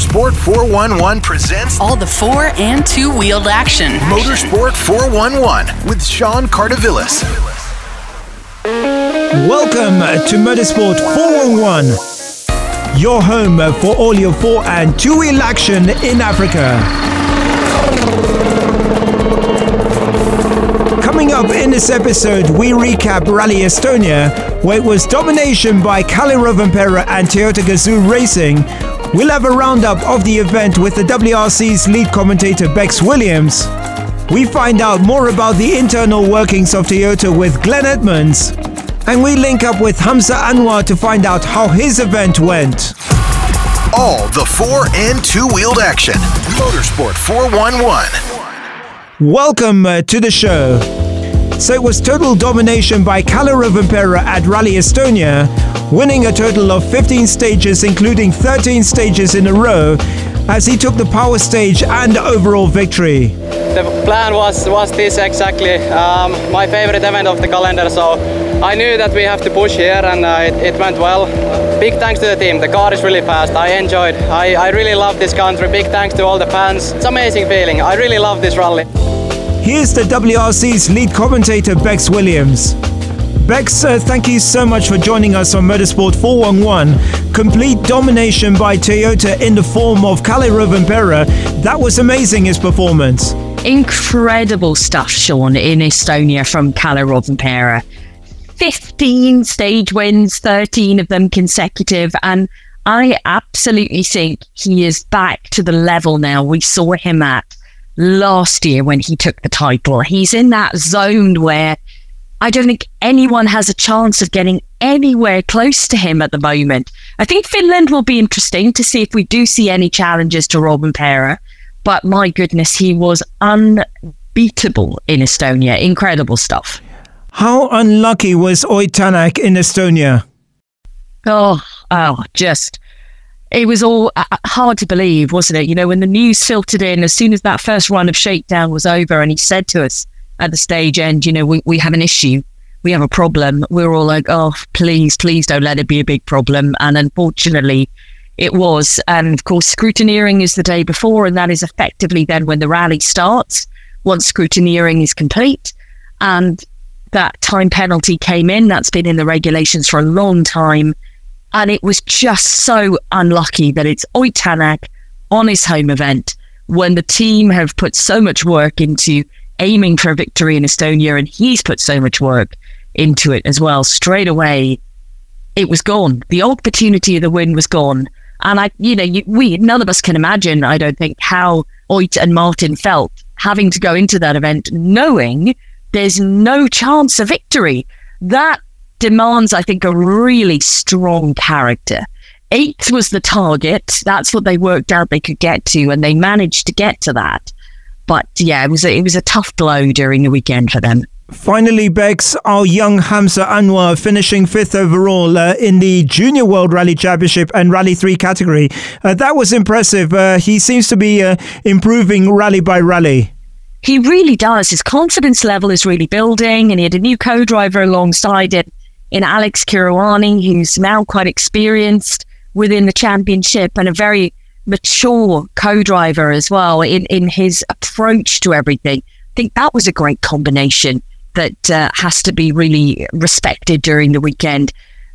Motorsport 411 presents all the four and two wheeled action. Motorsport 411 with Sean Cardavillis. Welcome to Motorsport 411, your home for all your four and two wheel action in Africa. Coming up in this episode, we recap Rally Estonia, where it was domination by Kalle Rovanperä and Toyota Gazoo Racing. We'll have a roundup of the event with the WRC's lead commentator Bex Williams. We find out more about the internal workings of Toyota with Glenn Edmonds. And we link up with Hamza Anwar to find out how his event went. All the four and two wheeled action. Motorsport 411. Welcome uh, to the show. So it was total domination by Kalle Rovanperä at Rally Estonia, winning a total of 15 stages, including 13 stages in a row, as he took the power stage and overall victory. The plan was was this exactly um, my favorite event of the calendar, so I knew that we have to push here, and uh, it, it, went well. Big thanks to the team. The car is really fast. I enjoyed. I, I really love this country. Big thanks to all the fans. It's amazing feeling. I really love this rally. Here's the WRC's lead commentator, Bex Williams. Bex, uh, thank you so much for joining us on Motorsport 411. Complete domination by Toyota in the form of Kalle Rovanperä. That was amazing, his performance. Incredible stuff, Sean, in Estonia from Kalle Rovanperä. 15 stage wins, 13 of them consecutive, and I absolutely think he is back to the level now we saw him at last year when he took the title. He's in that zone where I don't think anyone has a chance of getting anywhere close to him at the moment. I think Finland will be interesting to see if we do see any challenges to Rovanperä. But my goodness, he was unbeatable in Estonia. Incredible stuff. How unlucky was Ott Tänak in Estonia? Oh, oh, just it was all uh, uh, hard to believe, wasn't it? You know, when the news filtered in, as soon as that first run of shakedown was over, and he said to us at the stage end, you know, we, we have an issue, we have a problem. We were all like, oh, please, please don't let it be a big problem. And unfortunately, it was. And of course, scrutineering is the day before, and that is effectively then when the rally starts, once scrutineering is complete. And that time penalty came in. That's been in the regulations for a long time. And it was just so unlucky that it's Tänak on his home event when the team have put so much work into aiming for a victory in Estonia and he's put so much work into it as well. Straight away, it was gone. The opportunity of the win was gone. And I, you know, you, we, none of us can imagine, I don't think, how Ott and Martin felt having to go into that event knowing there's no chance of victory. That demands, I think, a really strong character. Eighth was the target. That's what they worked out they could get to, and they managed to get to that. But yeah, it was a, it was a tough blow during the weekend for them. Finally, Bex, our young Hamza Anwar finishing fifth overall uh, in the Junior World Rally Championship and Rally 3 category. Uh, that was impressive. Uh, he seems to be uh, improving rally by rally. He really does. His confidence level is really building, and he had a new co driver alongside it in Alex Kihurani, who's now quite experienced within the championship and a very mature co-driver as well in, in his approach to everything. I think that was a great combination that uh, has to be really respected during the weekend.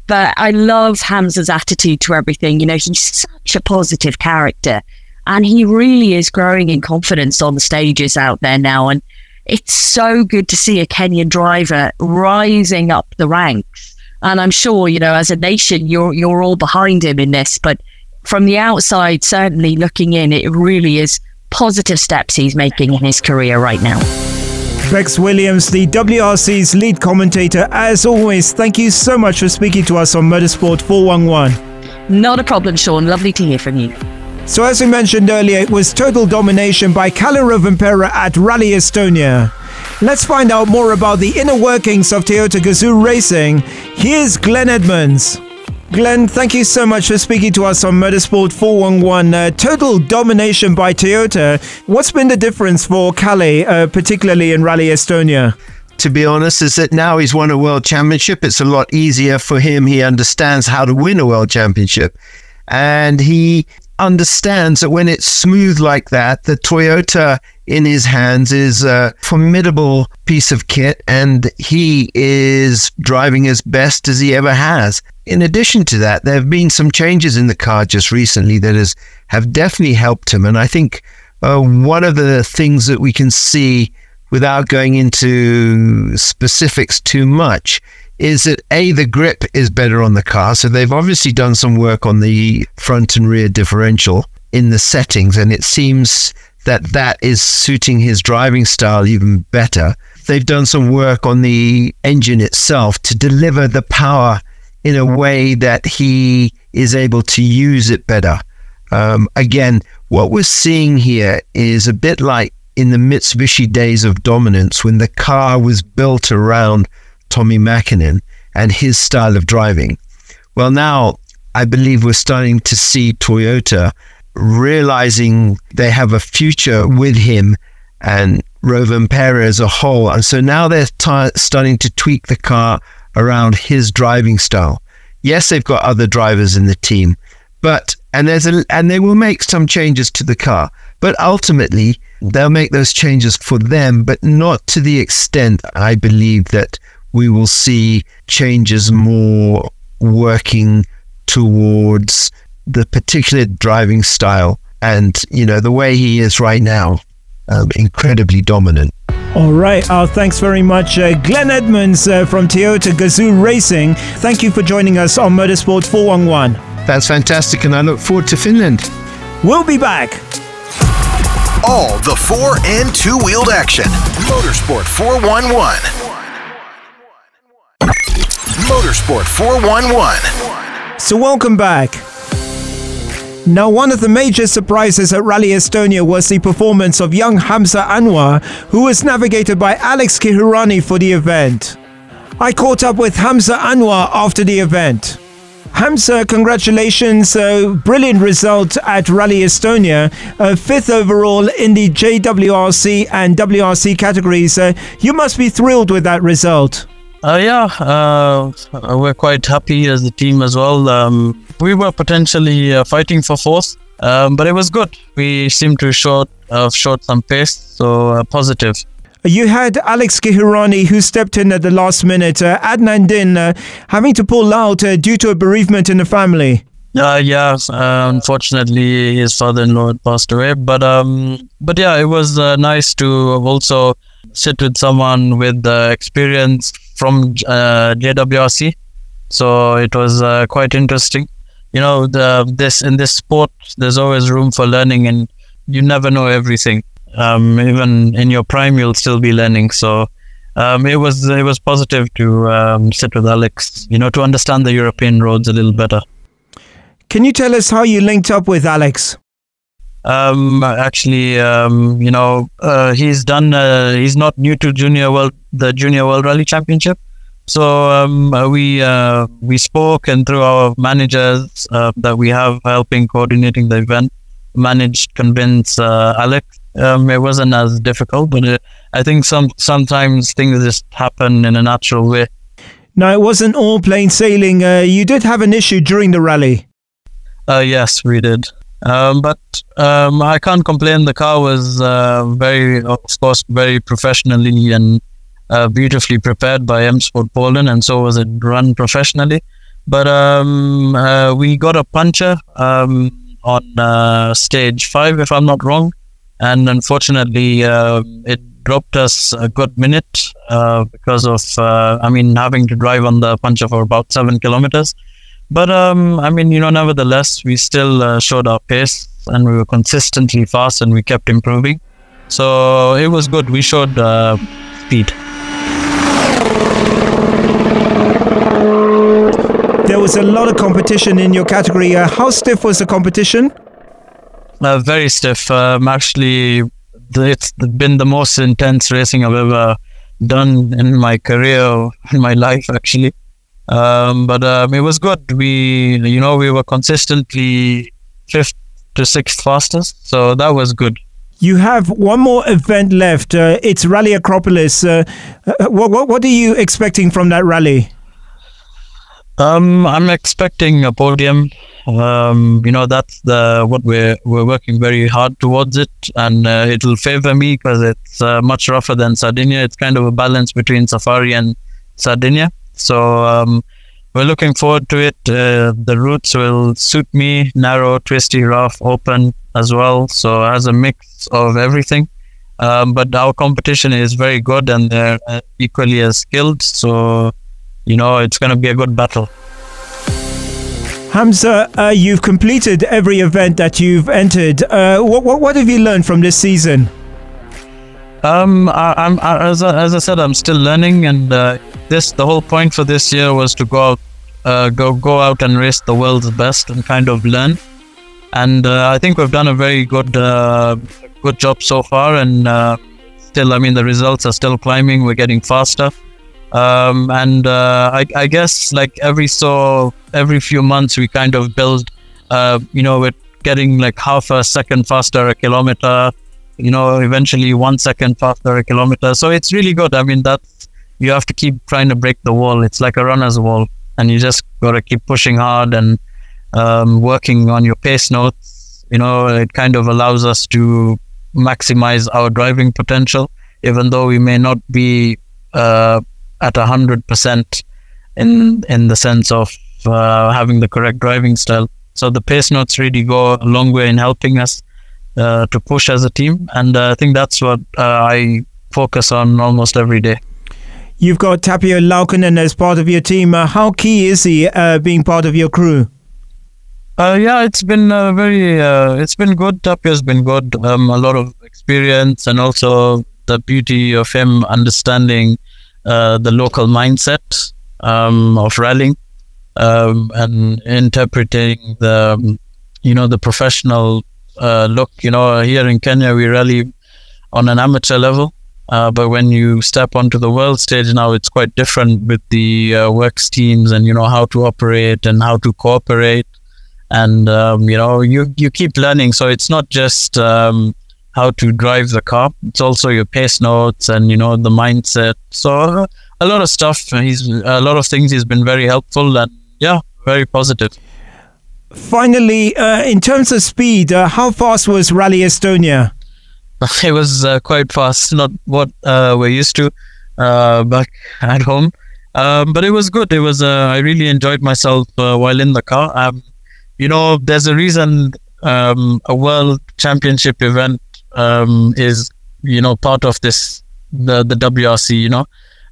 But I love Hamza's attitude to everything. You know, he's such a positive character and he really is growing in confidence on the stages out there now. And it's so good to see a Kenyan driver rising up the ranks. And I'm sure, you know, as a nation, you're you're all behind him in this. But from the outside, certainly looking in, it really is positive steps he's making in his career right now. Bex Williams, the WRC's lead commentator, as always, thank you so much for speaking to us on Motorsport 411. Not a problem, Sean. Lovely to hear from you. So, as we mentioned earlier, it was total domination by Kalle Rovanperä at Rally Estonia. Let's find out more about the inner workings of Toyota Gazoo Racing. Here's Glenn Edmonds. Glenn, thank you so much for speaking to us on Motorsport 411. Uh, total domination by Toyota. What's been the difference for Kalle, uh, particularly in Rally Estonia? to be honest, is that now he's won a world championship. It's a lot easier for him. He understands how to win a world championship. And he understands that when it's smooth like that, the Toyota in his hands is a formidable piece of kit and he is driving as best as he ever has. In addition to that, there have been some changes in the car just recently that has have definitely helped him. And I think uh, one of the things that we can see without going into specifics too much is that A, the grip is better on the car. So they've obviously done some work on the front and rear differential in the settings. And it seems that that is suiting his driving style even better. They've done some work on the engine itself to deliver the power in a way that he is able to use it better. Um, again, what we're seeing here is a bit like in the Mitsubishi days of dominance when the car was built around Tommi Mäkinen and his style of driving. Well, now I believe we're starting to see Toyota realizing they have a future with him and Rovanperä as a whole. And so now they're t- starting to tweak the car around his driving style. Yes, they've got other drivers in the team, but and there's a and they will make some changes to the car, but ultimately they'll make those changes for them, but not to the extent I believe that we will see changes more working towards the particular driving style and you know the way he is right now um, incredibly dominant all right. Uh, thanks very much, uh, Glenn Edmonds uh, from Toyota Gazoo Racing. Thank you for joining us on Motorsport 411. That's fantastic, and I look forward to Finland. We'll be back. All the four and two wheeled action. Motorsport 411. Motorsport 411. So, welcome back. Now, one of the major surprises at Rally Estonia was the performance of young Hamza Anwar, who was navigated by Alex Kihurani for the event. I caught up with Hamza Anwar after the event. Hamza, congratulations. Uh, brilliant result at Rally Estonia. Uh, fifth overall in the JWRC and WRC categories. Uh, you must be thrilled with that result. Uh, yeah, uh, we're quite happy as the team as well. Um, we were potentially uh, fighting for fourth, um, but it was good. We seemed to short uh, short some pace, so uh, positive. You had Alex Kihurani who stepped in at the last minute. Uh, Adnan Din uh, having to pull out due to a bereavement in the family. Uh, yeah, unfortunately, his father-in-law passed away. But um, but yeah, it was nice to also sit with someone with experience from uh, JWRC. So it was uh, quite interesting. You know, the, this in this sport, there's always room for learning, and you never know everything. Um, even in your prime, you'll still be learning. So um, it was it was positive to um, sit with Alex. You know, to understand the European roads a little better. Can you tell us how you linked up with Alex? Um, actually, um, you know, uh, he's done. Uh, he's not new to junior world, the junior world rally championship. So um, uh, we uh, we spoke, and through our managers uh, that we have helping coordinating the event, managed convince uh, Alex. Um, it wasn't as difficult, but it, I think some sometimes things just happen in a natural way. Now it wasn't all plain sailing. you did have an issue during the rally. yes, we did. Um, but um, I can't complain. The car was uh, very, of course, very professionally and uh, beautifully prepared by M Sport Poland, and so was it run professionally. But um, uh, we got a puncher um, on uh, stage five, if I'm not wrong, and unfortunately, uh, it dropped us a good minute uh, because of, I mean, having to drive on the puncher for about seven kilometers. But um, I mean, you know, nevertheless, we still uh, showed our pace and we were consistently fast and we kept improving. So it was good. We showed uh, speed. There was a lot of competition in your category. Uh, how stiff was the competition? Uh, very stiff. Um, actually, it's been the most intense racing I've ever done in my career, in my life, actually. Um, but um, it was good. We, you know, we were consistently fifth to sixth fastest, so that was good. You have one more event left. Uh, it's Rally Acropolis. Uh, uh, what, what, what are you expecting from that rally? Um, I'm expecting a podium. Um, you know, that's the what we're we're working very hard towards it, and uh, it will favor me because it's uh, much rougher than Sardinia. It's kind of a balance between Safari and Sardinia. So um, we're looking forward to it. Uh, the routes will suit me: narrow, twisty, rough, open as well. So has a mix of everything. Um, but our competition is very good, and they're uh, equally as skilled. So you know, it's going to be a good battle. Hamza, uh, you've completed every event that you've entered. Uh, what, what, what have you learned from this season? Um, I, am as, I, as I said, I'm still learning, and uh, this the whole point for this year was to go out, uh, go go out and race the world's best and kind of learn. And uh, I think we've done a very good uh, good job so far, and still, I mean, the results are still climbing. We're getting faster. Um, and uh, I, I, guess like every so every few months we kind of build uh, you know we're getting like half a second faster a kilometer you know eventually one second faster a kilometer. So it's really good. I mean that's you have to keep trying to break the wall. It's like a runner's wall and you just got to keep pushing hard and um, working on your pace notes. You know it kind of allows us to maximize our driving potential even though we may not be uh, at a hundred percent in in the sense of uh, having the correct driving style. So the pace notes really go a long way in helping us uh, to push as a team, and uh, I think that's what uh, I focus on almost every day. You've got Tapio Laukkanen as part of your team. Uh, how key is he uh, being part of your crew? yeah, it's been very, it's been good. Tapio's been good. Um, a lot of experience, and also the beauty of him understanding uh, the local mindset um, of rallying um, and interpreting the you know the professional uh, look. You know, here in Kenya we rally on an amateur level, uh, but when you step onto the world stage now, it's quite different with the uh, works teams and you know how to operate and how to cooperate, and um, you know you you keep learning. So it's not just um, how to drive the car. It's also your pace notes and you know the mindset. So uh, a lot of stuff. He's a lot of things. He's been very helpful and yeah, very positive. Finally, uh, in terms of speed, uh, how fast was Rally Estonia? It was uh, quite fast, not what uh, we're used to uh, back at home. Um, but it was good. It was. I really enjoyed myself while in the car. Um, you know, there's a reason um, a world championship event um, is you know part of this the the WRC. You know,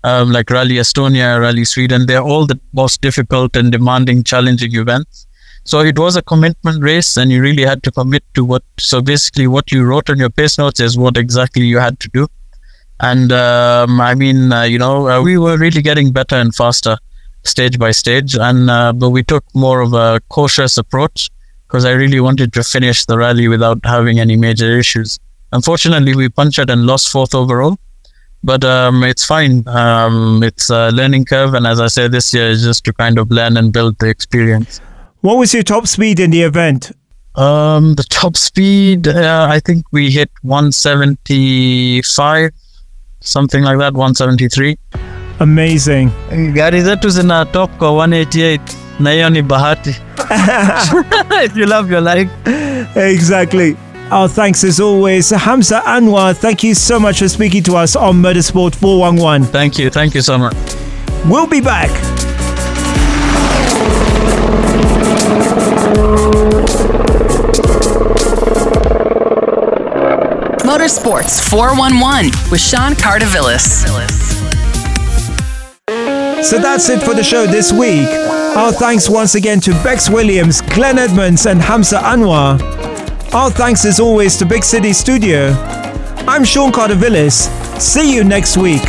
um, like Rally Estonia, Rally Sweden. They're all the most difficult and demanding, challenging events. So it was a commitment race, and you really had to commit to what. So basically, what you wrote on your pace notes is what exactly you had to do. And um, I mean, uh, you know, uh, we were really getting better and faster, stage by stage. And uh, but we took more of a cautious approach because I really wanted to finish the rally without having any major issues. Unfortunately, we punctured and lost fourth overall, but um, it's fine. Um, it's a learning curve, and as I said, this year is just to kind of learn and build the experience. What was your top speed in the event? Um, the top speed, uh, I think we hit 175, something like that, 173. Amazing. Gari zetu zina top kwa 188 na hiyo ni bahati. if you love your life. Exactly. Our thanks as always. Hamza Anwar, thank you so much for speaking to us on Motorsport 411. Thank you. Thank you so much. We'll be back. Motorsports 411 with Sean Cardavillis. So that's it for the show this week. Our thanks once again to Bex Williams, Glenn Edmonds, and Hamza Anwar. Our thanks as always to Big City Studio. I'm Sean Carter Villis. See you next week.